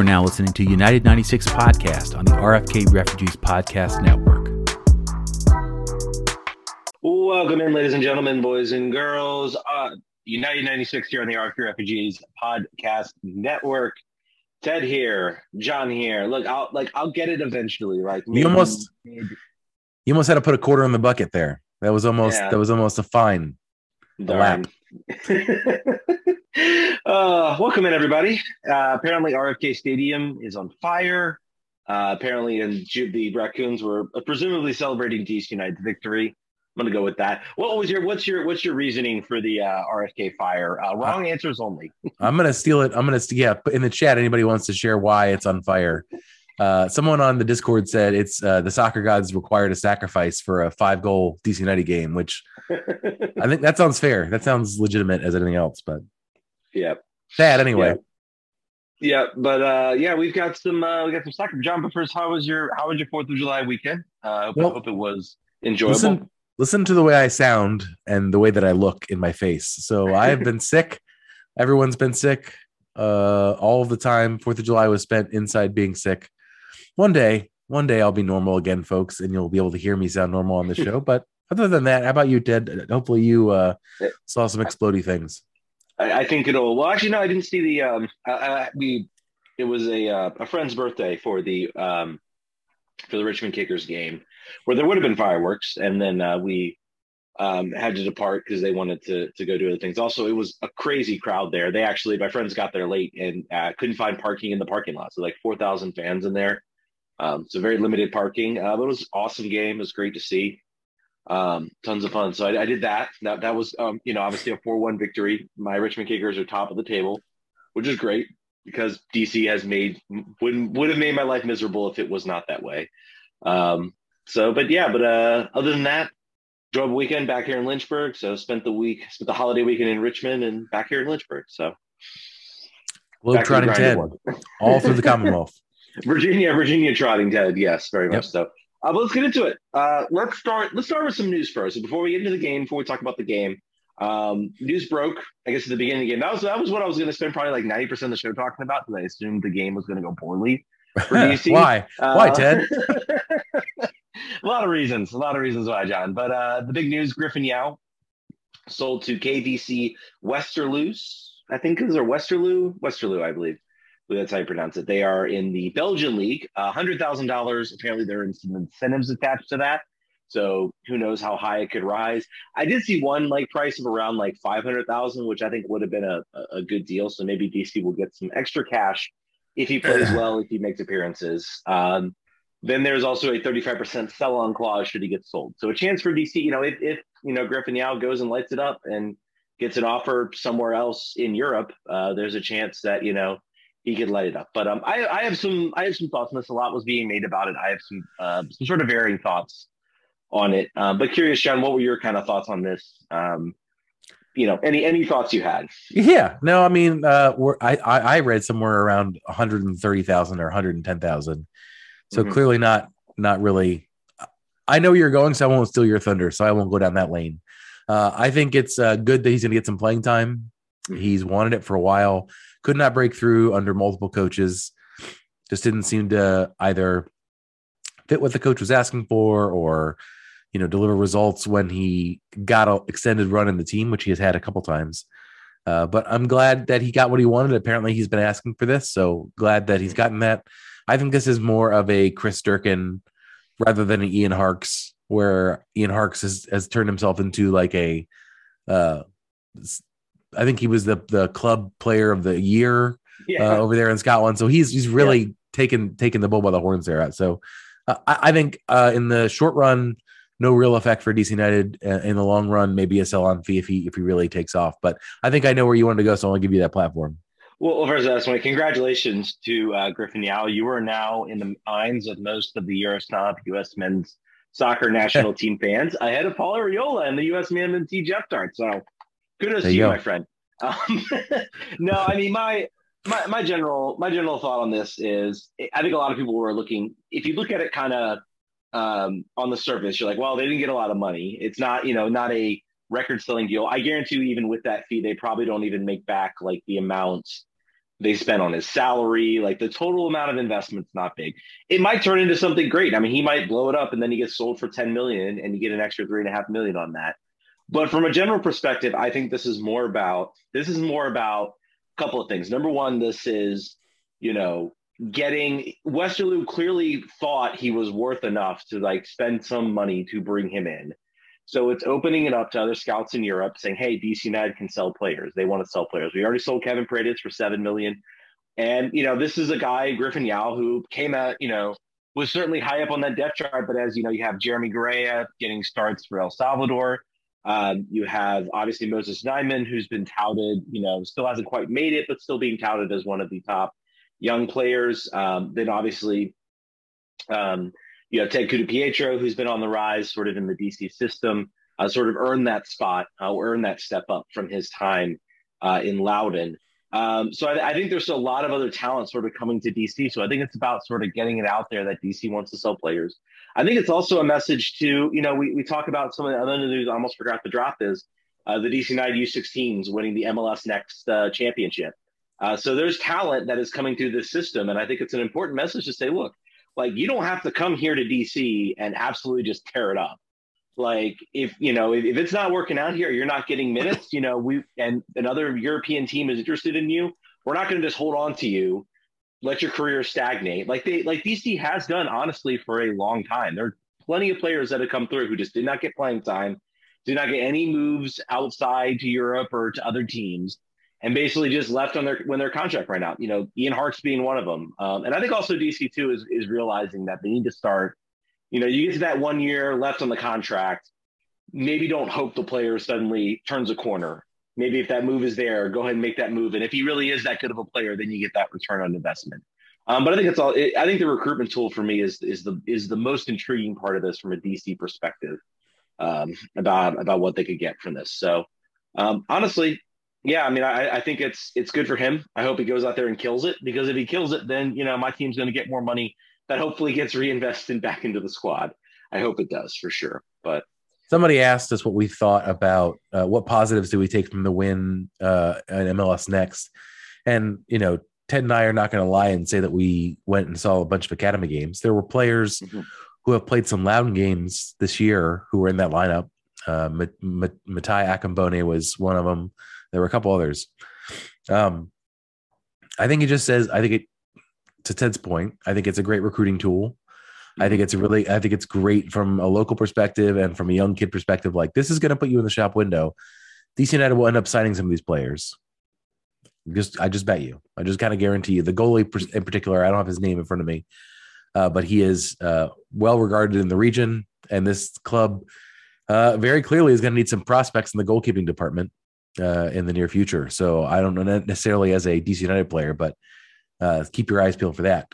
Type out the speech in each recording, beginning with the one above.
are now listening to United 96 Podcast on the RFK Refugees Podcast Network. Welcome in, ladies and gentlemen, boys and girls. Uh, United 96 here on the RFK Refugees Podcast Network. Ted here, John here. Look, I'll like I'll get it eventually. Like you almost maybe. you almost had to put a quarter in the bucket there. That was almost yeah. that was almost a fine. Darn. uh, welcome in, everybody. Uh, apparently, RFK Stadium is on fire. Uh, apparently, and the Raccoons were presumably celebrating DC United's victory. I'm gonna go with that. What was your what's your what's your reasoning for the uh, RFK fire? Uh, wrong answers only. I'm gonna steal it. I'm gonna yeah. In the chat, anybody wants to share why it's on fire? Uh, someone on the Discord said it's uh, the soccer gods required a sacrifice for a five goal DC United game, which I think that sounds fair. That sounds legitimate as anything else, but yeah, sad anyway. Yeah. yeah but uh, yeah, we've got some uh, we got some soccer. John, but first, how was your how was your Fourth of July weekend? Uh, hope, well, hope it was enjoyable. Listen, listen to the way I sound and the way that I look in my face. So I have been sick. Everyone's been sick. Uh, all the time. Fourth of July was spent inside being sick. One day, one day I'll be normal again, folks, and you'll be able to hear me sound normal on the show. But other than that, how about you, Ted? Hopefully, you uh, saw some explody things. I, I, think it'll. Well, actually, no, I didn't see the. Um, I, I, we. It was a uh, a friend's birthday for the um, for the Richmond Kickers game, where there would have been fireworks, and then uh, we um, had to depart because they wanted to to go do other things. Also, it was a crazy crowd there. They actually, my friends got there late and uh, couldn't find parking in the parking lot. So like four thousand fans in there. Um, so very limited parking. Uh, but it was awesome game. It was great to see. Um, tons of fun. So I, I did that. That that was um, you know obviously a four one victory. My Richmond Kickers are top of the table, which is great because DC has made would would have made my life miserable if it was not that way. Um, so, but yeah, but uh, other than that, drove a weekend back here in Lynchburg. So spent the week, spent the holiday weekend in Richmond and back here in Lynchburg. So, Globe trotting Ted, all through the Commonwealth. Virginia, Virginia trotting Ted. Yes, very much so. Uh, but let's get into it. Uh, let's start. Let's start with some news first. So before we get into the game, before we talk about the game, um, news broke. I guess at the beginning of the game. That was that was what I was going to spend probably like ninety percent of the show talking about because I assumed the game was going to go poorly for DC. why? Uh, why, Ted? a lot of reasons. A lot of reasons why, John. But uh, the big news: Griffin Yow sold to KVC Westerloos. I think is or Westerloo, Westerlo, I believe that's how you pronounce it. They are in the Belgian league. hundred thousand dollars. Apparently, there are some incentives attached to that. So who knows how high it could rise? I did see one like price of around like five hundred thousand, which I think would have been a, a good deal. So maybe DC will get some extra cash if he plays well, if he makes appearances. Um, then there's also a 35% sell on clause should he get sold. So a chance for DC, you know, if, if you know Griffin Yow goes and lights it up and gets an offer somewhere else in Europe, uh, there's a chance that you know he could light it up. But um, I, I have some I have some thoughts on this. A lot was being made about it. I have some uh, some sort of varying thoughts on it. Um, but curious, John, what were your kind of thoughts on this? Um, you know, any any thoughts you had? Yeah, no, I mean, uh, I, I I read somewhere around 130,000 or 110,000 so mm-hmm. clearly not not really. I know you're going, so I won't steal your thunder. So I won't go down that lane. Uh, I think it's uh, good that he's going to get some playing time. Mm-hmm. He's wanted it for a while could not break through under multiple coaches. Just didn't seem to either fit what the coach was asking for or you know deliver results when he got an extended run in the team, which he has had a couple times. Uh, but I'm glad that he got what he wanted. Apparently, he's been asking for this, so glad that he's gotten that. I think this is more of a Chris Durkin rather than an Ian Harkes, where Ian Harkes has, has turned himself into like a uh, I think he was the the club player of the year yeah. uh, over there in Scotland. So he's he's really yeah. taken taken the bull by the horns there. So uh, I, I, think uh, in the short run, no real effect for DC United. Uh, in the long run, maybe a sell on fee if he if he really takes off. But I think I know where you wanted to go, so I'll give you that platform. Well, first, I just want to congratulations to uh, Griffin Yow. You are now in the minds of most of the Eurosnob U.S. men's soccer national team fans ahead of Paul Arriola and the U.S. men T. Jeff Dart. So Kudos to see you, my friend. Um, no, I mean my my my general my general thought on this is I think a lot of people were looking. If you look at it kind of um, on the surface, you're like, well, they didn't get a lot of money. It's not you know not a record selling deal. I guarantee you, even with that fee, they probably don't even make back like the amounts they spent on his salary. Like the total amount of investment's not big. It might turn into something great. I mean, he might blow it up and then he gets sold for 10 million and you get an extra three and a half million on that. But from a general perspective, I think this is more about this is more about a couple of things. Number one, this is, you know, getting Westerlo clearly thought he was worth enough to like spend some money to bring him in. So it's opening it up to other scouts in Europe saying, hey, DC United can sell players. They want to sell players. We already sold Kevin Paredes for seven million. And you know, this is a guy, Griffin Yow, who came out, you know, was certainly high up on that depth chart, but as you know, you have Jeremy Garay getting starts for El Salvador. Um, you have obviously Moses Nyeman, who's been touted, you know, still hasn't quite made it, but still being touted as one of the top young players. Um, then obviously, um, you know, Ted Ku-DiPietro, who's been on the rise sort of in the DC system, uh, sort of earned that spot, uh, earned that step up from his time uh, in Loudoun. Um, so I, I, think there's a lot of other talent sort of coming to DC. So I think it's about sort of getting it out there that DC wants to sell players. I think it's also a message to, you know, we, we talk about some of the other news I almost forgot to drop is uh, the DC United U16s winning the MLS Next uh, championship. Uh, so there's talent that is coming through this system. And I think it's an important message to say, look, like you don't have to come here to DC and absolutely just tear it up. Like if you know if, if it's not working out here, you're not getting minutes. You know we and another European team is interested in you. We're not going to just hold on to you, let your career stagnate. Like they like DC has done honestly for a long time. There are plenty of players that have come through who just did not get playing time, did not get any moves outside to Europe or to other teams and basically just left on their when their contract ran out. You know, Ian Harkes being one of them, um, and I think also DC two is is realizing that they need to start. You know, you get to that one year left on the contract. Maybe don't hope the player suddenly turns a corner. Maybe if that move is there, go ahead and make that move. And if he really is that good of a player, then you get that return on investment. Um, but I think it's all. It, I think the recruitment tool for me is is the is the most intriguing part of this from a DC perspective um, about about what they could get from this. So um, honestly, yeah, I mean, I, I think it's it's good for him. I hope he goes out there and kills it because if he kills it, then you know my team's going to get more money that hopefully gets reinvested back into the squad. I hope it does for sure. But somebody asked us what we thought about uh, what positives do we take from the win uh, at MLS next, and you know Ted and I are not going to lie and say that we went and saw a bunch of academy games. There were players mm-hmm. who have played some Loudoun games this year who were in that lineup. Uh, Matai Akinmboni was one of them. There were a couple others. Um, I think it just says, I think it, to Ted's point, I think it's a great recruiting tool. I think it's really, I think it's great from a local perspective and from a young kid perspective. Like this is going to put you in the shop window. DC United will end up signing some of these players. Just, I just bet you. I just kind of guarantee you. The goalie in particular, I don't have his name in front of me, uh, but he is uh, well regarded in the region, and this club uh, very clearly is going to need some prospects in the goalkeeping department uh, in the near future. So I don't know necessarily as a DC United player, but uh, keep your eyes peeled for that.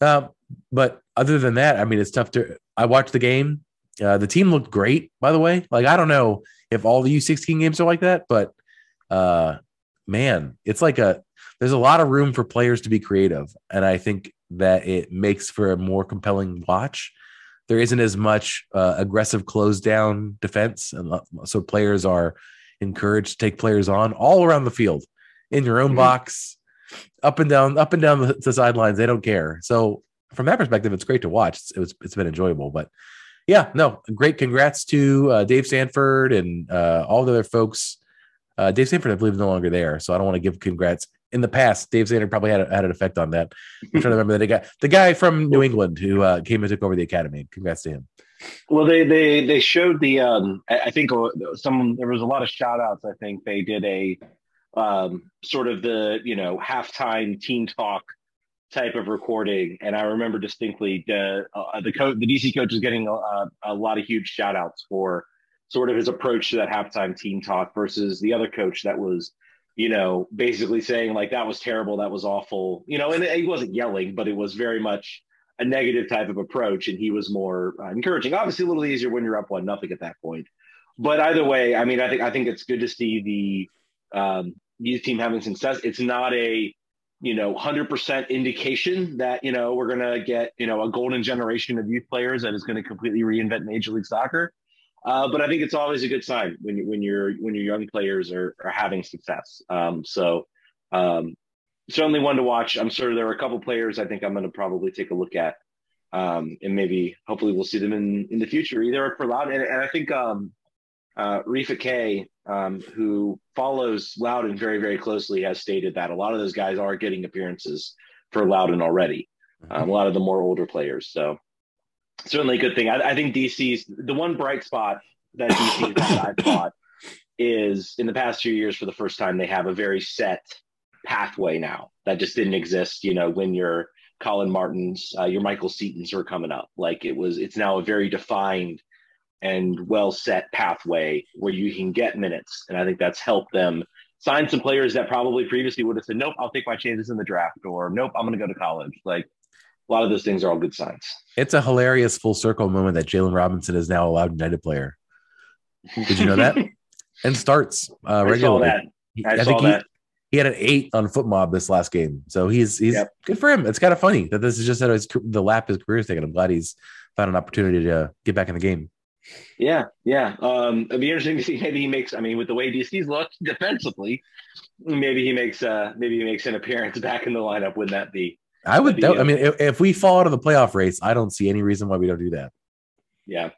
Uh, but other than that, I mean, it's tough to. I watched the game. Uh, the team looked great, by the way. Like I don't know if all the U16 games are like that, but uh, man, it's like a. There's a lot of room for players to be creative, and I think that it makes for a more compelling watch. There isn't as much uh, aggressive close down defense, and so players are encouraged to take players on all around the field in your own mm-hmm. box, up and down, up and down the, the, sidelines. They don't care. So from that perspective, it's great to watch. It's, it was, it's been enjoyable, but yeah, no, great. Congrats to uh, Dave Sanford and uh, all the other folks. Uh, Dave Sanford, I believe, is no longer there, so I don't want to give congrats. In the past, Dave Sanford probably had, a, had an effect on that. I'm trying to remember the guy, the guy from New England who uh, came and took over the academy. Congrats to him. Well, they they they showed the um, I think some there was a lot of shout outs. I think. They did a um, sort of the you know halftime team talk type of recording, and I remember distinctly the uh, the coach the DC coach is getting a, a lot of huge shout outs for sort of his approach to that halftime team talk versus the other coach that was you know basically saying like that was terrible, that was awful, you know, and he wasn't yelling, but it was very much a negative type of approach, and he was more uh, encouraging. Obviously, a little easier when you're up one nothing at that point. But either way, I mean, I think I think it's good to see the um, youth team having success. It's not a you know 100% indication that you know we're going to get you know a golden generation of youth players that is going to completely reinvent Major League Soccer. Uh, but I think it's always a good sign when you, when you're when your young players are, are having success. Um, so um, certainly one to watch. I'm sure there are a couple players I think I'm going to probably take a look at, um, and maybe hopefully we'll see them in in the future, either for Loudoun, and I think um, uh, Rifa K, um, who follows Loudoun very very closely, has stated that a lot of those guys are getting appearances for Loudoun already. Um, a lot of the more older players, so certainly a good thing. I, I think DC's the one bright spot that DC has thought, is in the past few years for the first time they have a very set pathway now that just didn't exist. You know, when your Colin Martins, uh, your Michael Seatons are coming up, like it was. It's now a very defined and well set pathway where you can get minutes, and I think that's helped them sign some players that probably previously would have said, "Nope, I'll take my chances in the draft," or "Nope, I'm going to go to college." Like a lot of those things are all good signs. It's a hilarious full circle moment that Jalen Robinson is now a Loudoun United player. Did you know that? and starts uh, regularly. I. I, I think that. He, had an eight on FotMob this last game, so he's he's Yep. good for him. It's kind of funny that this is just that his, the lap his career's taking. I'm glad he's found an opportunity to get back in the game. Yeah, yeah. Um, it'd be interesting to see. Maybe he makes. I mean, with the way DC's looked defensively, maybe he makes. Uh, maybe he makes an appearance back in the lineup. Wouldn't that be? I would. That'd I mean, if, if we fall out of the playoff race, I don't see any reason why we don't do that. Yeah.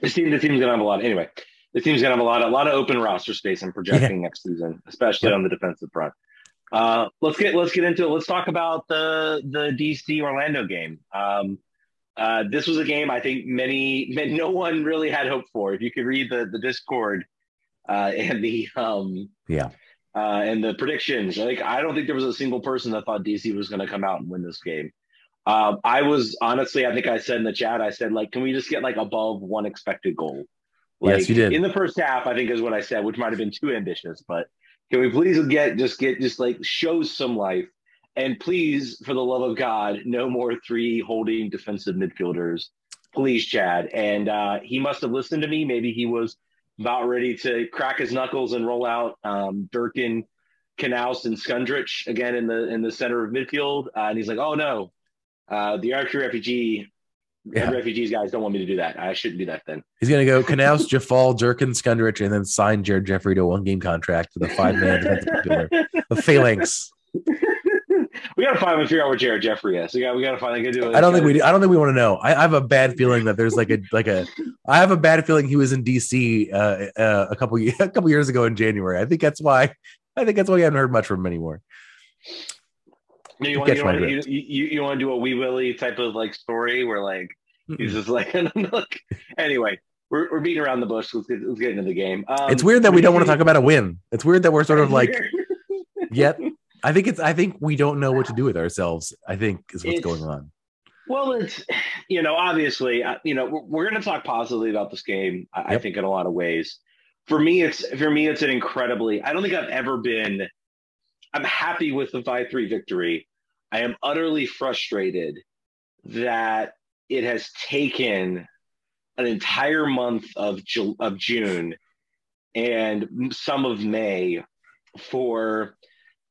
This team. The team's gonna have a lot. Anyway, the team's gonna have a lot. A lot of open roster space. I'm projecting next season, especially Yep. on the defensive front. Uh, let's get let's get into it. Let's talk about the the DC Orlando game. Um, uh, this was a game I think many, many no one really had hope for. If you could read the the Discord uh, and the um, Yeah. uh, and the predictions, like I don't think there was a single person that thought DC was going to come out and win this game. Um, I was honestly, I think I said in the chat, I said like, can we just get like above one expected goal? Like, Yes, you did. In the first half, I think is what I said, which might have been too ambitious, but can we please get just get just like show some life? And please, for the love of God, no more three holding defensive midfielders. Please, Chad. And uh, he must have listened to me. Maybe he was about ready to crack his knuckles and roll out um, Durkin, Canouse, and Skundrich again in the in the center of midfield. Uh, and he's like, "Oh no, uh, the RQ refugee Yeah. refugees guys don't want me to do that. I shouldn't do that then." He's going to go Canouse, Jafal, Durkin, Skundrich, and then sign Jared Jeffrey to a one game contract with a five man. The phalanx. we gotta finally figure out where Jared Jeffrey is. We got we gotta finally go do it. I don't think we. do- I don't think we want to know. I, I have a bad feeling that there's like a like a. I have a bad feeling he was in DC uh, uh, a couple a couple years ago in January. I think that's why. I think that's why you haven't heard much from him anymore. You, You want, you, want, you, you, you want to do a Wee Willie type of like story where like he's just like look. Anyway, we're, we're beating around the bush. Let's get, let's get into the game. Um, It's weird that we don't want to talk about a win. It's weird that we're sort of like yet. I think it's. I think we don't know what to do with ourselves. I think is what's It's- going on. Well, it's you know obviously you know we're, we're going to talk positively about this game. I, I think in a lot of ways. For me, it's for me it's an incredibly. I don't think I've ever been. I'm happy with the five three victory. I am utterly frustrated that it has taken an entire month of Ju- of June and some of May for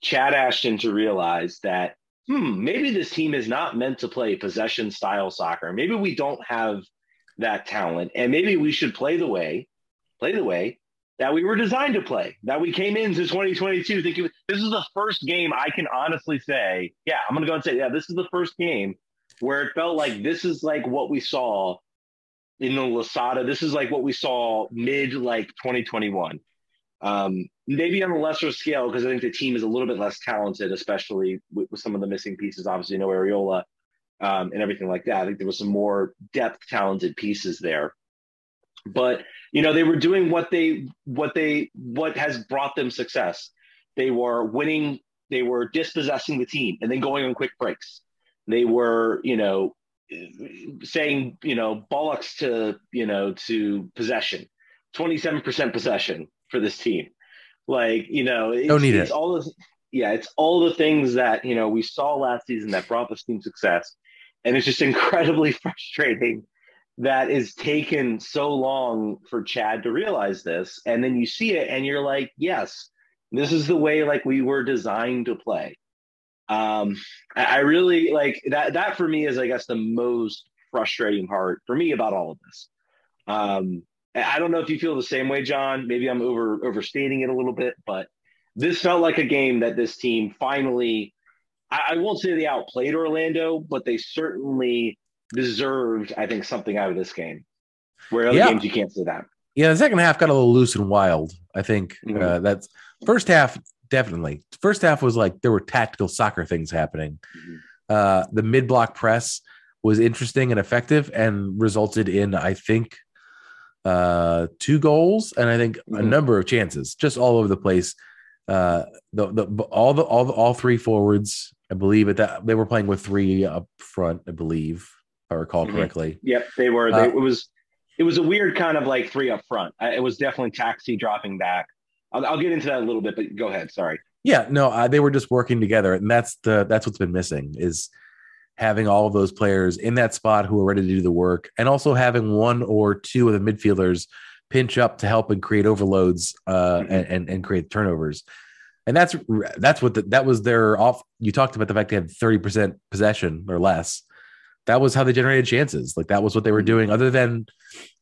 Chad Ashton to realize that hmm, maybe this team is not meant to play possession style soccer. Maybe we don't have that talent, and maybe we should play the way, play the way that we were designed to play. That we came into 2022 thinking this is the first game I can honestly say, yeah, I'm gonna go and say, yeah, this is the first game where it felt like this is like what we saw in the Losada. This is like what we saw mid like 2021. Um, maybe on a lesser scale because I think the team is a little bit less talented, especially with, with some of the missing pieces. Obviously, no Arriola um, and everything like that. I think there was some more depth, talented pieces there. But you know, they were doing what they what they what has brought them success. They were winning. They were dispossessing the team and then going on quick breaks. They were, you know, saying, you know, bollocks to, you know, to possession. 27% possession for this team. Like, you know, it's, Don't need it's it. all this, yeah, it's all the things that, you know, we saw last season that brought this team success. And it's just incredibly frustrating that it's taken so long for Chad to realize this. And then you see it and you're like, yes, this is the way like we were designed to play. Um, I, really like that. That for me is, I guess, the most frustrating part for me about all of this. Um, I I don't know if you feel the same way, John. Maybe I'm over overstating it a little bit, but this felt like a game that this team finally. I, I won't say they outplayed Orlando, but they certainly deserved, I think, something out of this game. Where other Yeah. games you can't say that. Yeah, the second half got a little loose and wild. I think Mhm. uh, that's first half definitely. First half was like there were tactical soccer things happening. Mhm. Uh, the mid block press was interesting and effective and resulted in I think uh, two goals and I think a Mhm. number of chances just all over the place. Uh, the, the all the all the all three forwards, I believe at that they were playing with three up front. I believe, I recall Mhm. correctly. Yep, they were. They, Uh, it was it was a weird kind of like three up front. Uh, It was definitely taxi dropping back. I'll, I'll get into that a little bit, but go ahead. Sorry. Yeah, no, uh, they were just working together, and that's the that's what's been missing is having all of those players in that spot who are ready to do the work, and also having one or two of the midfielders pinch up to help and create overloads uh, Mhm. and, and and create turnovers. And that's that's what the, that was their off. You talked about the fact they had thirty percent possession or less. That was how they generated chances. Like that was what they were Mhm. doing. Other than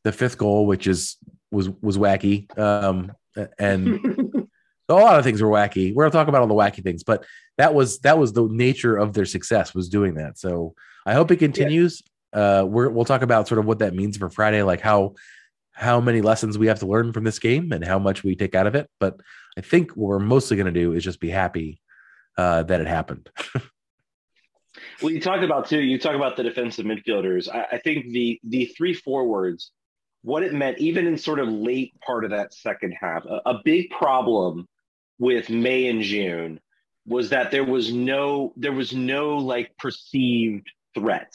the fifth goal, which is was was wacky, um, and a lot of things were wacky. We're gonna talk about all the wacky things, but that was that was the nature of their success was doing that. So I hope it continues. Uh, we're, we'll talk about sort of what that means for Friday, like how how many lessons we have to learn from this game and how much we take out of it. But I think what we're mostly gonna do is just be happy uh, that it happened. Well, you talked about too. You talk about the defensive midfielders. I, I think the the three forwards, what it meant, even in sort of late part of that second half, a, a big problem with May and June was that there was no there was no like perceived threat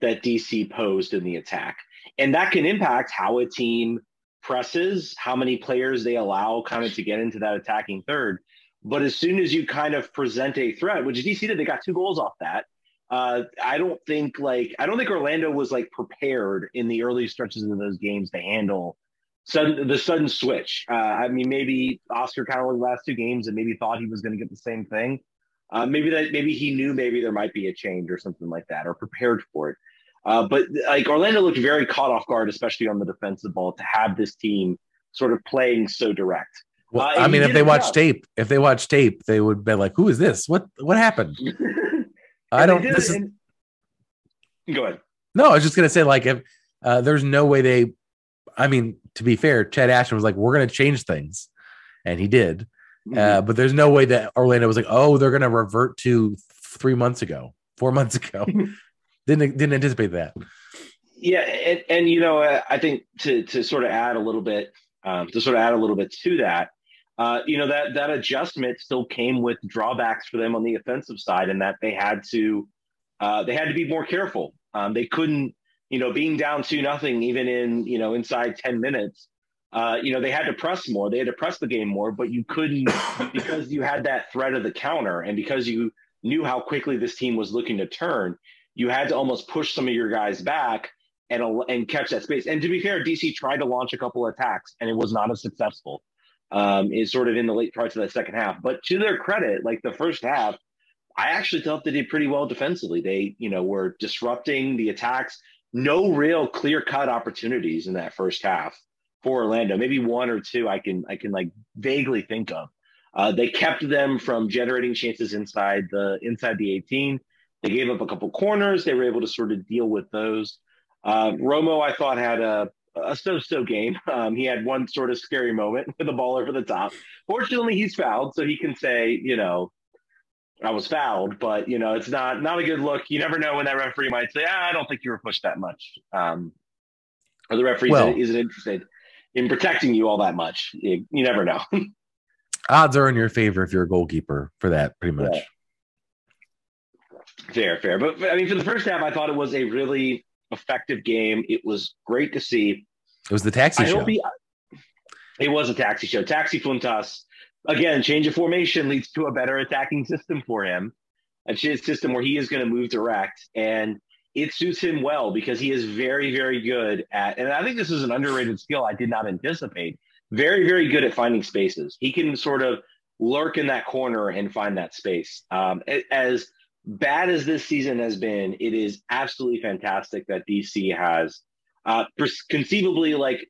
that DC posed in the attack, and that can impact how a team presses, how many players they allow kind of to get into that attacking third. But as soon as you kind of present a threat, which DC did, they got two goals off that. Uh, I don't think like I don't think Orlando was like prepared in the early stretches of those games to handle sudden the sudden switch. Uh, I mean, maybe Oscar kind of looked the last two games and maybe thought he was going to get the same thing. Uh, maybe that maybe he knew maybe there might be a change or something like that or prepared for it. Uh, but like Orlando looked very caught off guard, especially on the defensive ball, to have this team sort of playing so direct. Well, Uh, I mean, if they watch tape, if they watch tape, they would be like, "Who is this? What what happened?" I don't. This is in- Go ahead. No, I was just gonna say, like, if uh, there's no way they, I mean, to be fair, Chad Ashton was like, "We're gonna change things," and he did. Mm-hmm. Uh, but there's no way that Orlando was like, "Oh, they're gonna revert to three months ago, four months ago." didn't didn't anticipate that. Yeah, and, and you know, uh, I think to to sort of add a little bit, um, to sort of add a little bit to that, uh, you know, that that adjustment still came with drawbacks for them on the offensive side, and that they had to uh, they had to be more careful. Um, they couldn't, you know, being down two nothing, even in you know inside ten minutes. Uh, you know, they had to press more. They had to press the game more, but you couldn't because you had that threat of the counter, and because you knew how quickly this team was looking to turn. You had to almost push some of your guys back and and catch that space. And to be fair, DC tried to launch a couple of attacks and it was not as successful. Um, it's sort of in the late parts of the second half. But to their credit, like the first half, I actually thought they did pretty well defensively. They, you know, were disrupting the attacks. No real clear cut opportunities in that first half for Orlando. Maybe one or two I can I can like vaguely think of. Uh, they kept them from generating chances inside the inside the 18. They gave up a couple corners. They were able to sort of deal with those. Uh, Romo, I thought, had a, a so-so game. Um, he had one sort of scary moment with the ball over the top. Fortunately, he's fouled, so he can say, you know, I was fouled, but you know, it's not not a good look. You never know when that referee might say, ah, I don't think you were pushed that much, um, or the referee Well- isn't, interested in protecting you all that much. You, you never know. Odds are in your favor if you're a goalkeeper for that, pretty much. Fair, fair. But I mean, for the first half, I thought it was a really effective game. It was great to see. It was the taxi I show. he. It was a taxi show. Taxi Fountas. Again, change of formation leads to a better attacking system for him. A system where he is going to move direct, and it suits him well because he is very, very good at. And I think this is an underrated skill I did not anticipate. Very, very good at finding spaces. He can sort of lurk in that corner and find that space. Um, as bad as this season has been, it is absolutely fantastic that DC has uh, conceivably like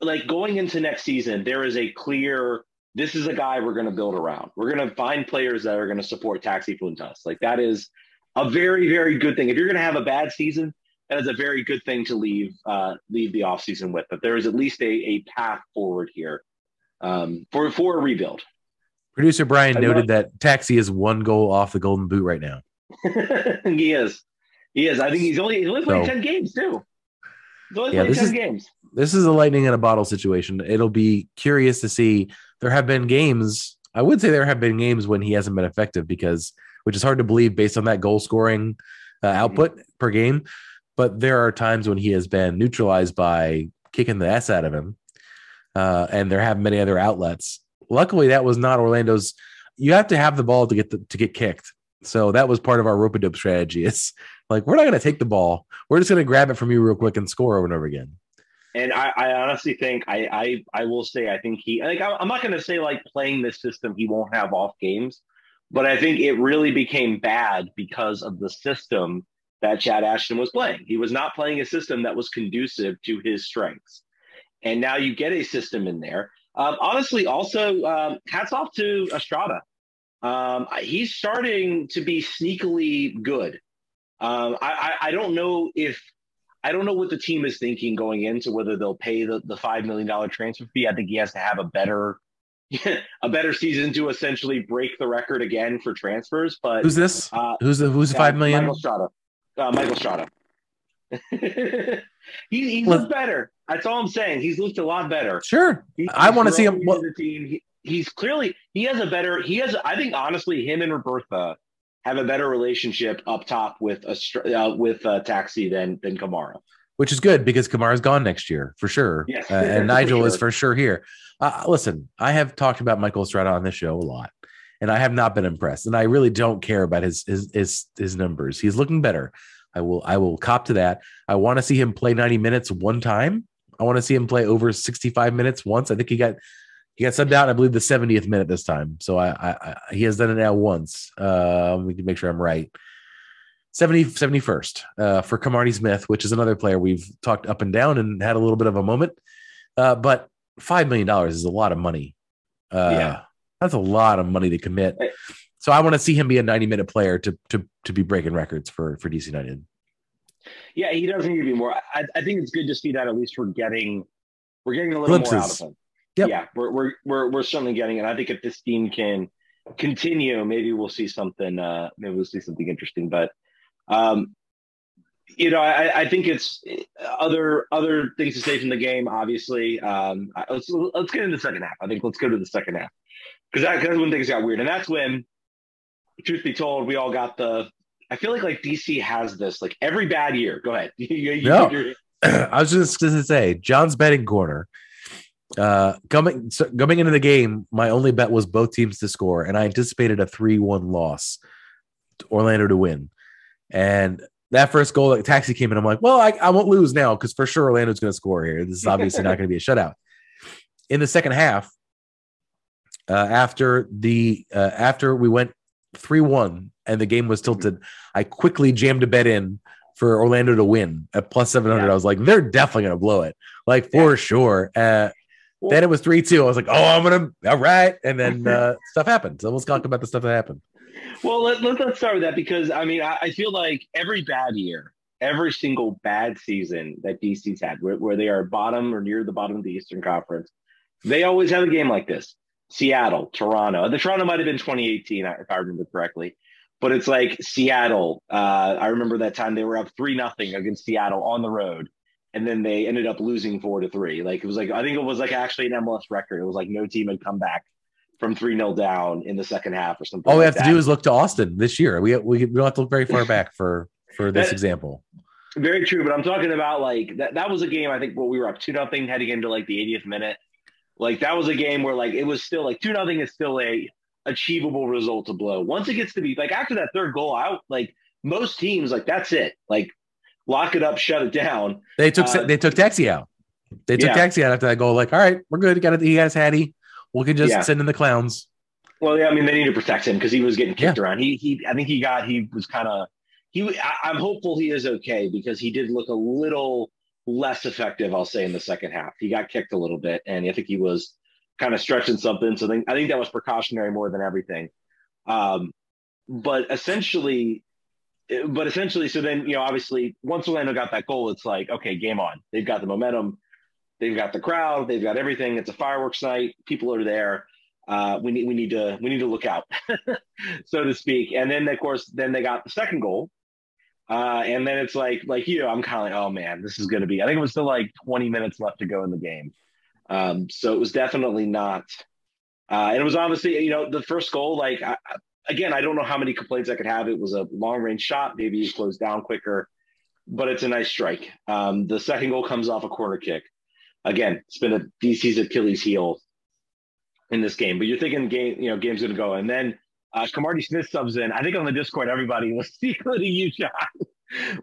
like going into next season, there is a clear this is a guy we're going to build around. We're going to find players that are going to support Taxi Fountas. Like that is a very, very good thing. If you're going to have a bad season, that is a very good thing to leave uh, leave the offseason with. But there is at least a, a path forward here um, for for a rebuild. Producer Brian I noted that Taxi is one goal off the Golden Boot right now. he is. He is. I think he's only he's only played so, ten games too. He's only yeah, played ten is, games. This is a lightning in a bottle situation. It'll be curious to see. There have been games. I would say there have been games when he hasn't been effective because, which is hard to believe based on that goal scoring uh, mm-hmm. output mm-hmm. per game. But there are times when he has been neutralized by kicking the s out of him, uh, and there have many other outlets. Luckily, that was not Orlando's. You have to have the ball to get the, to get kicked. So that was part of our rope a dope strategy. It's like we're not going to take the ball. We're just going to grab it from you real quick and score over and over again. And I, I honestly think I, I I will say I think he like I'm not going to say like playing this system he won't have off games, but I think it really became bad because of the system that Chad Ashton was playing. He was not playing a system that was conducive to his strengths, and now you get a system in there. Um, honestly, also um, hats off to Estrada. Um, he's starting to be sneakily good. Um, I, I, I, don't know if I don't know what the team is thinking going into whether they'll pay the, the five million dollar transfer fee. I think he has to have a better a better season to essentially break the record again for transfers. But who's this? Uh, who's the who's the five million? Michael Strada. Uh, Michael Strada. he, he's looked better. That's all I'm saying. He's looked a lot better. Sure, he, I want to see him. What, the team. He, he's clearly he has a better. He has. I think honestly, him and Robertha have a better relationship up top with a uh, with uh, Taxi than than Kamara. Which is good because Kamara's gone next year for sure. Yes. Uh, and Nigel sure. is for sure here. Uh, listen, I have talked about Michael Estrada on this show a lot, and I have not been impressed. And I really don't care about his his his, his numbers. He's looking better. I will I will cop to that. I want to see him play 90 minutes one time. I want to see him play over 65 minutes once. I think he got he got subbed out, I believe, the 70th minute this time. So I, I, I he has done it now once. Uh, we can make sure I'm right. 70, 71st uh, for Kimarni Smith, which is another player we've talked up and down and had a little bit of a moment. Uh, but $5 million is a lot of money. Uh, yeah. That's a lot of money to commit. So I want to see him be a 90 minute player to, to, to be breaking records for, for DC United. Yeah, he doesn't need to be more. I, I think it's good to see that at least we're getting, we're getting a little Glimpses. more out of him. Yep. Yeah, we're, we're we're we're certainly getting it. I think if this team can continue, maybe we'll see something. Uh, maybe we'll see something interesting. But um, you know, I, I think it's other other things to say from the game. Obviously, um, let's let's get into the second half. I think let's go to the second half because that, that's when things got weird, and that's when, truth be told, we all got the. I feel like like DC has this like every bad year. Go ahead. you, you, no. I was just going to say John's betting corner uh, coming so coming into the game, my only bet was both teams to score, and I anticipated a three-one loss, Orlando to win. And that first goal, like taxi came in, I'm like, well, I, I won't lose now because for sure Orlando's going to score here. This is obviously not going to be a shutout. In the second half, uh, after the uh, after we went three one and the game was tilted, I quickly jammed a bet in for Orlando to win at plus 700. Yeah. I was like, they're definitely going to blow it, like for yeah. sure. Uh, well, then it was three two. I was like, oh, I'm gonna all right, and then uh, stuff happened. So let's talk about the stuff that happened. Well, let's let, us start with that because I mean, I, I, feel like every bad year, every single bad season that DC's had, where, where they are bottom or near the bottom of the Eastern Conference, they always have a game like this. Seattle, Toronto. The Toronto might have been 2018, if I remember correctly. But it's like Seattle. Uh, I remember that time they were up three nothing against Seattle on the road and then they ended up losing four to three. Like it was like I think it was like actually an MLS record. It was like no team had come back from three 0 down in the second half or something. All we like have that. to do is look to Austin this year. We we, we don't have to look very far back for for this that, example. Very true, but I'm talking about like that. That was a game I think where we were up two nothing heading into like the 80th minute. Like that was a game where like it was still like two nothing is still a achievable result to blow. Once it gets to be like after that third goal out, like most teams like that's it. Like lock it up, shut it down. They took uh, they took taxi out. They took yeah. taxi out after that goal. Like, all right, we're good. Got it. He has Hattie. We can just yeah. send in the clowns. Well, yeah, I mean they need to protect him because he was getting kicked yeah. around. He he, I think he got he was kind of he. I, I'm hopeful he is okay because he did look a little less effective. I'll say in the second half, he got kicked a little bit, and I think he was kind of stretching something. So I think that was precautionary more than everything. Um, but essentially, but essentially, so then you know, obviously, once Orlando got that goal, it's like okay, game on. They've got the momentum, they've got the crowd, they've got everything. It's a fireworks night. People are there. Uh, we need we need to we need to look out, so to speak. And then of course, then they got the second goal, uh, and then it's like like you I'm kind of like, oh man, this is going to be. I think it was still like 20 minutes left to go in the game, um, so it was definitely not. Uh, and it was obviously, you know, the first goal. Like I, again, I don't know how many complaints I could have. It was a long range shot. Maybe he closed down quicker, but it's a nice strike. Um, the second goal comes off a corner kick. Again, it's been a DC's Achilles heel in this game. But you're thinking game, you know, game's going to go, and then uh, Kimarni Smith subs in. I think on the Discord, everybody was secretly you shot.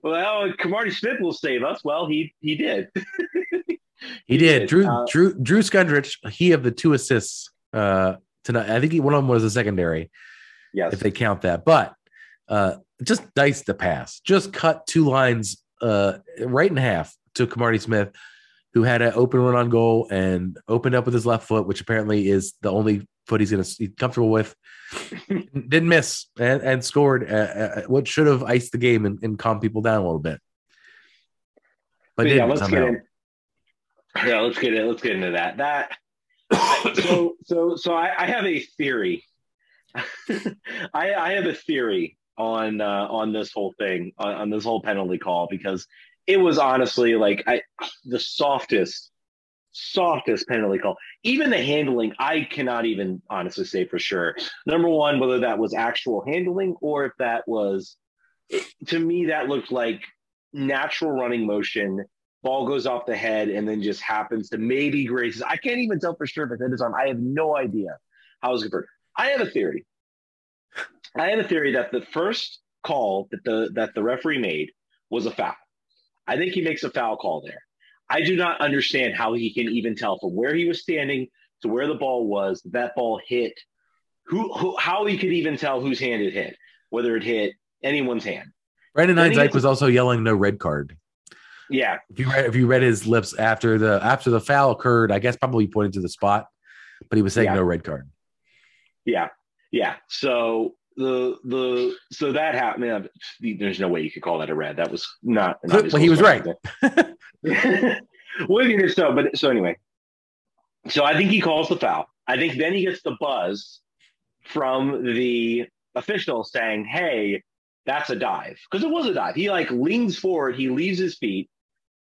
well, Kimarni Smith will save us. Well, he he did. he, he, did. did. Drew uh, Drew Drew Skundrich. He of the two assists uh, tonight. I think he, one of them was a secondary. Yes, if they count that. But uh, just dice the pass. Just cut two lines uh, right in half to Kimarni Smith who had an open run on goal and opened up with his left foot, which apparently is the only foot he's going to be comfortable with. Didn't miss and, and scored uh, uh, what should have iced the game and, and calmed people down a little bit. But yeah, let's somehow. get in. Yeah, let's get it. Let's get into that. That so so so I, I have a theory. I, I have a theory on uh, on this whole thing on, on this whole penalty call because it was honestly like I the softest, softest penalty call. Even the handling, I cannot even honestly say for sure. Number one, whether that was actual handling or if that was, to me, that looked like natural running motion. Ball goes off the head and then just happens to maybe graces. I can't even tell for sure if it his arm. I have no idea how it was converted. I have a theory. I have a theory that the first call that the that the referee made was a foul. I think he makes a foul call there. I do not understand how he can even tell from where he was standing to where the ball was, that ball hit, who, who how he could even tell whose hand it hit, whether it hit anyone's hand. Brandon Hines was also yelling no red card. Yeah. If you read if you read his lips after the after the foul occurred, I guess probably pointed to the spot, but he was saying yeah. no red card. Yeah. Yeah. So the the so that happened. there's no way you could call that a red. That was not. well, he was right. well, you so, but so anyway. So I think he calls the foul. I think then he gets the buzz from the official saying, "Hey, that's a dive," because it was a dive. He like leans forward, he leaves his feet.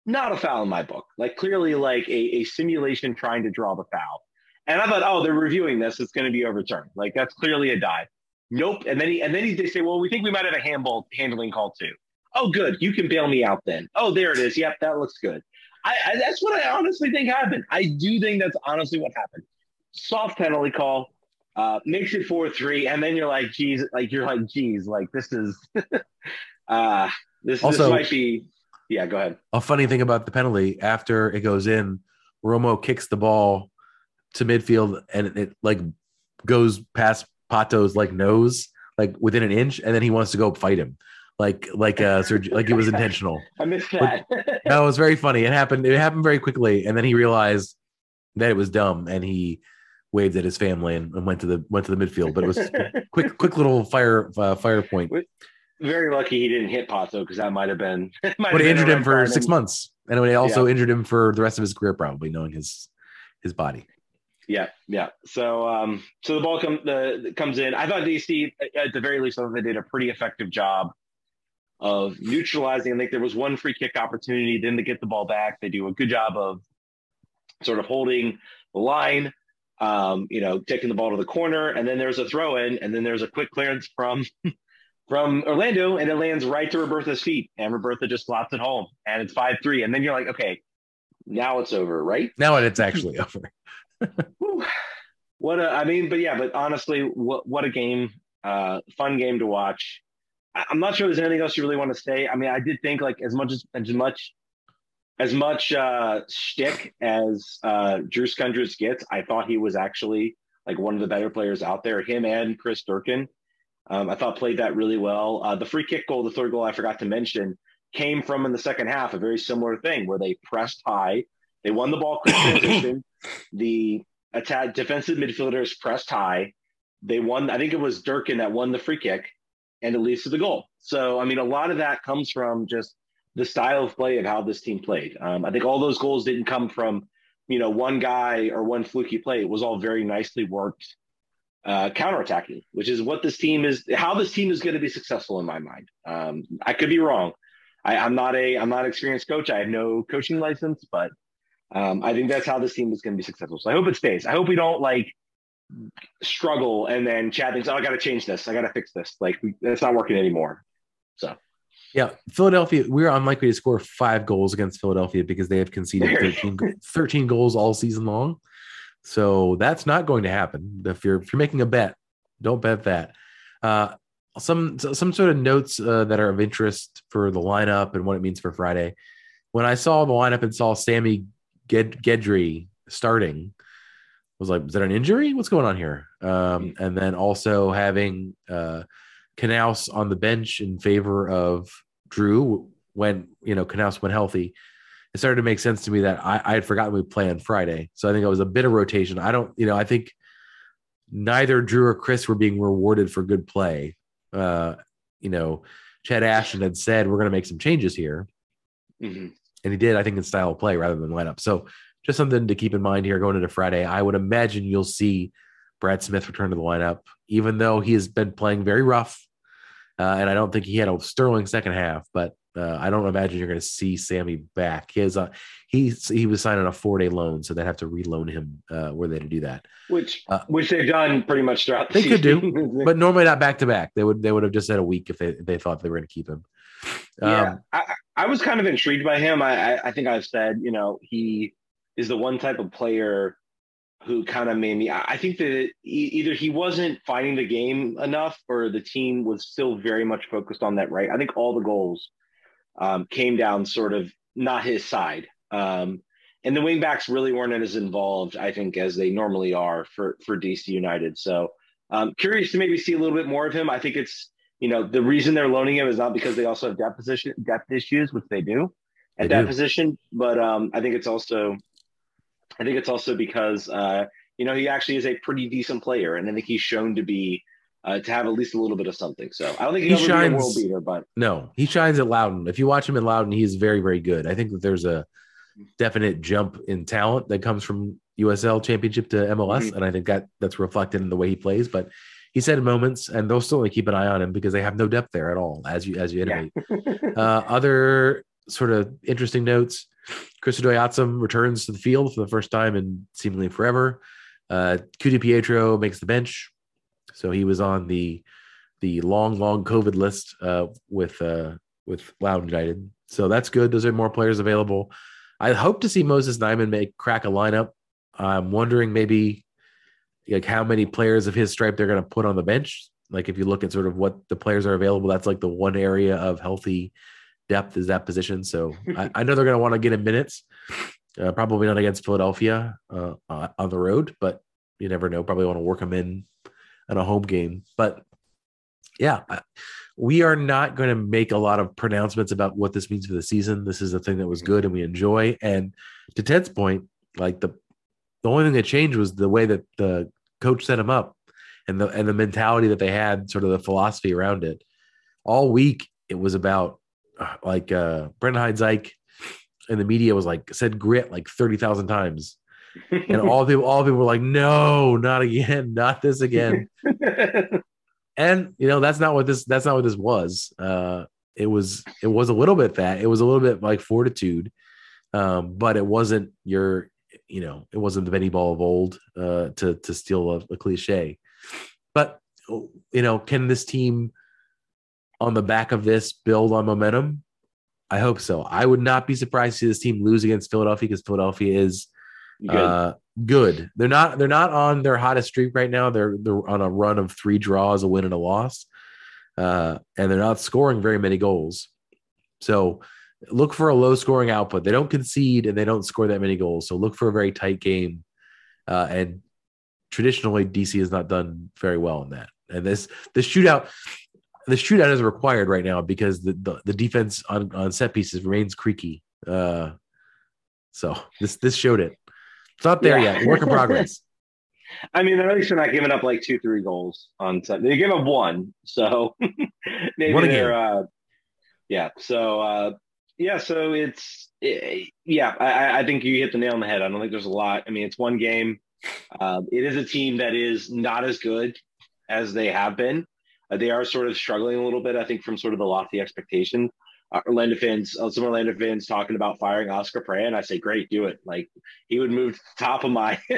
Not a foul in my book. Like clearly, like a, a simulation trying to draw the foul. And I thought, oh, they're reviewing this. It's going to be overturned. Like that's clearly a dive. Nope. And then he and then he, they say, well, we think we might have a handball handling call too. Oh, good. You can bail me out then. Oh, there it is. Yep, that looks good. I, I, that's what I honestly think happened. I do think that's honestly what happened. Soft penalty call uh, makes it four three, and then you're like, geez, like you're like, geez, like this is, uh, this, also, this might be. Yeah, go ahead. A funny thing about the penalty after it goes in, Romo kicks the ball to midfield, and it, it like goes past Pato's like nose, like within an inch, and then he wants to go fight him, like like uh like it was intentional. I missed that. But, no, it was very funny. It happened. It happened very quickly, and then he realized that it was dumb, and he waved at his family and, and went to the went to the midfield. But it was quick quick little fire uh, fire point. Very lucky he didn't hit Pato because that might have been. Would have injured him for six months, and it also yeah. injured him for the rest of his career, probably knowing his his body. Yeah, yeah. So, um, so the ball come, the, comes in. I thought DC, at the very least, I they did a pretty effective job of neutralizing. I think there was one free kick opportunity. Then to get the ball back, they do a good job of sort of holding the line. Um, you know, taking the ball to the corner, and then there's a throw in, and then there's a quick clearance from from Orlando, and it lands right to Robertha's feet, and Robertha just slots it home, and it's five three, and then you're like, okay, now it's over, right? Now it's actually over what a, I mean, but yeah, but honestly, what what a game, uh, fun game to watch. I, am not sure there's anything else you really want to say. I mean, I did think like as much as as much as much uh shtick as uh Drew Skundrich gets, I thought he was actually like one of the better players out there. Him and Chris Durkin. Um, I thought played that really well. Uh, the free kick goal, the third goal I forgot to mention, came from in the second half a very similar thing where they pressed high. They won the ball quick transition. the attack defensive midfielders pressed high. They won. I think it was Durkin that won the free kick, and it leads to the goal. So I mean, a lot of that comes from just the style of play of how this team played. Um, I think all those goals didn't come from you know one guy or one fluky play. It was all very nicely worked uh, counterattacking, which is what this team is. How this team is going to be successful in my mind. Um, I could be wrong. I, am not a I'm not an experienced coach. I have no coaching license, but um, I think that's how this team is going to be successful. So I hope it stays. I hope we don't like struggle and then Chad thinks, "Oh, I got to change this. I got to fix this." Like we, that's not working anymore. So. Yeah, Philadelphia, we're unlikely to score five goals against Philadelphia because they have conceded 13, 13 goals all season long. So that's not going to happen. If you're if you're making a bet, don't bet that. Uh, some some sort of notes uh, that are of interest for the lineup and what it means for Friday. When I saw the lineup and saw Sammy Ged- Guediri starting, was like, "Is that an injury? What's going on here?" Um, and then also having uh, Canouse on the bench in favor of Drew when you know Canouse went healthy. It started to make sense to me that I, I had forgotten we play on Friday, so I think it was a bit of rotation. I don't, you know, I think neither Drew or Chris were being rewarded for good play uh, you know, Chad Ashton had said we're going to make some changes here, mm-hmm. And he did. I think in style of play rather than lineup. So just something to keep in mind here going into Friday. I would imagine you'll see Brad Smith return to the lineup, even though he has been playing very rough, uh, and I don't think he had a sterling second half. But uh, I don't imagine you're going to see Sammy back. His uh, he he was signed on a four day loan, so they'd have to reloan him uh, were they to do that. Which uh, which they've done pretty much throughout. The they could do, but normally not back to back. They would they would have just said a week if they if they thought they were going to keep him. Yeah, um, I, I was kind of intrigued by him. I, I I think I've said you know he is the one type of player who kind of made me. I think that either he wasn't finding the game enough, or the team was still very much focused on that. Right. I think all the goals um, came down sort of not his side. Um, and the wingbacks really weren't as involved, I think, as they normally are for for DC United. So um, curious to maybe see a little bit more of him. I think it's you know the reason they're loaning him is not because they also have depth position depth issues, which they do at they that do. position, but um, I think it's also I think it's also because uh, you know he actually is a pretty decent player, and I think he's shown to be uh, to have at least a little bit of something. So I don't think he shines, a world beater, but no, he shines at Loudoun. If you watch him in Loudoun, he is very, very good. I think that there's a definite jump in talent that comes from USL Championship to MLS, mm-hmm. and I think that that's reflected in the way he plays. But he said moments, and they'll still keep an eye on him because they have no depth there at all, as you as you intimate. Yeah. uh, other sort of interesting notes: Chris Odoi returns to the field for the first time in seemingly forever. Uh, Ku-DiPietro makes the bench so he was on the the long, long COVID list uh, with uh, with Loudoun United. So that's good. Those are more players available. I hope to see Moses Nyeman make crack a lineup. I'm wondering maybe like how many players of his stripe they're going to put on the bench. Like if you look at sort of what the players are available, that's like the one area of healthy depth is that position. So I, I know they're going to want to get in minutes. Uh, probably not against Philadelphia uh, uh, on the road, but you never know. Probably want to work them in in a home game. But yeah, we are not going to make a lot of pronouncements about what this means for the season. This is a thing that was good and we enjoy. And to Ted's point, like the the only thing that changed was the way that the coach set him up and the and the mentality that they had, sort of the philosophy around it. All week it was about uh, like uh Brendan Hines-Ike and the media was like said grit like 30,000 times. And all people all people were like no not again not this again. And you know that's not what this that's not what this was. Uh it was it was a little bit that it was a little bit like fortitude um but it wasn't your you know it wasn't the Benny Ball of old uh to to steal a, a cliche but you know can this team on the back of this build on momentum I hope so. I would not be surprised to see this team lose against Philadelphia because Philadelphia is Good. Uh, good. They're not. They're not on their hottest streak right now. They're they're on a run of three draws, a win, and a loss, uh, and they're not scoring very many goals. So look for a low scoring output. They don't concede and they don't score that many goals. So look for a very tight game. Uh, and traditionally, DC has not done very well in that. And this this shootout, the shootout is required right now because the the, the defense on, on set pieces remains creaky. Uh, so this this showed it. It's not there yeah. yet. Work in progress. I mean, at least they're not giving up like two, three goals on Sunday. They give up one, so maybe One they're. Uh, yeah. So uh, yeah. So it's eh, yeah. I, I think you hit the nail on the head. I don't think there's a lot. I mean, it's one game. Um, it is a team that is not as good as they have been. Uh, they are sort of struggling a little bit. I think from sort of the lofty expectation. Uh, Orlando fans, uh, some Orlando fans talking about firing Oscar and I say, great, do it. Like he would move to the top of my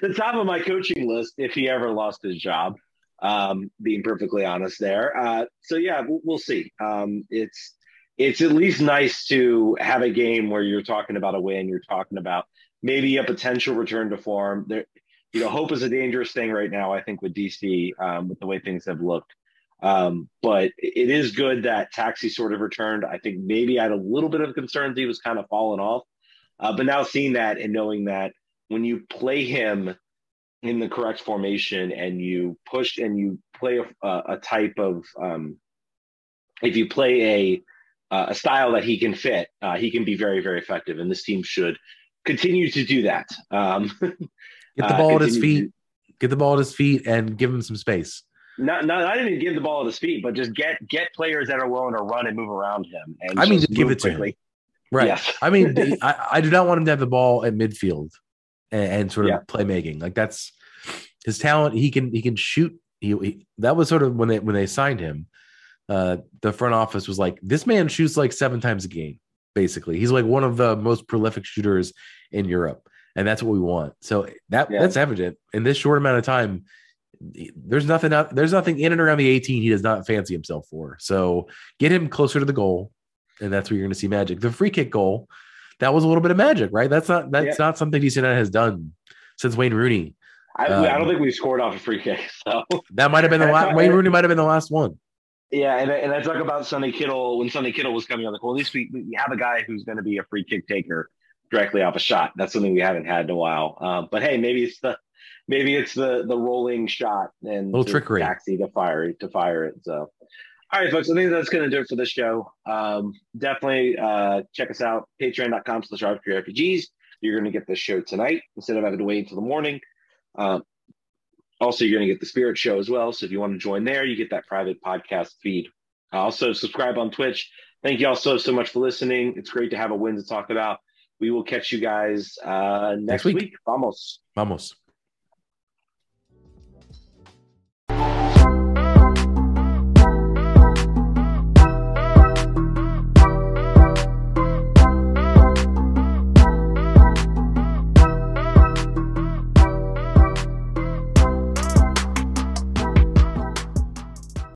the top of my coaching list if he ever lost his job. Um, being perfectly honest, there. Uh, so yeah, we'll, we'll see. Um, it's it's at least nice to have a game where you're talking about a win. You're talking about maybe a potential return to form. There, you know, hope is a dangerous thing right now. I think with DC, um, with the way things have looked. Um, but it is good that Taxi sort of returned. I think maybe I had a little bit of concerns he was kind of falling off. Uh, but now seeing that and knowing that when you play him in the correct formation and you push and you play a, a type of, um, if you play a, a style that he can fit, uh, he can be very, very effective. And this team should continue to do that. Um, Get the uh, ball at his feet. Get the ball at his feet and give him some space. not, not not even give the ball at his feet, but just get get players that are willing to run and move around him. And I mean, just give it to him. Right. Yes. I mean, I, I do not want him to have the ball at midfield and, and sort of Yeah. playmaking. Like that's his talent. He can he can shoot. He, he- that was sort of when they when they signed him. Uh, the front office was like, this man shoots like seven times a game. Basically, he's like one of the most prolific shooters in Europe, and that's what we want. So that Yeah. that's evident in this short amount of time. There's nothing out. There's nothing in and around the 18 he does not fancy himself for. So get him closer to the goal, and that's where you're going to see magic. The free kick goal, that was a little bit of magic, right? That's not that's not something DC United has done since Wayne Rooney. I, Um, I don't think we scored off a free kick. So That might have been the last. Wayne Rooney might have been the last one. Yeah, and, I- and I talk about Sonny Kittle when Sonny Kittle was coming on the court. At least we, we have a guy who's going to be a free kick taker directly off a shot. That's something we haven't had in a while. Um, but hey, maybe it's the maybe it's the the rolling shot and Little trickery. taxi to fire to fire it. So. All right, folks. I think that's going to do it for this show. Um, definitely uh, check us out. Patreon.com slash RFKRefugees. You're going to get this show tonight instead of having to wait until the morning. Um, also, you're going to get the Spirit Show as well. So if you want to join there, you get that private podcast feed. Also, subscribe on Twitch. Thank you all so, so much for listening. It's great to have a win to talk about. We will catch you guys uh, next, week. week. Vamos. Vamos.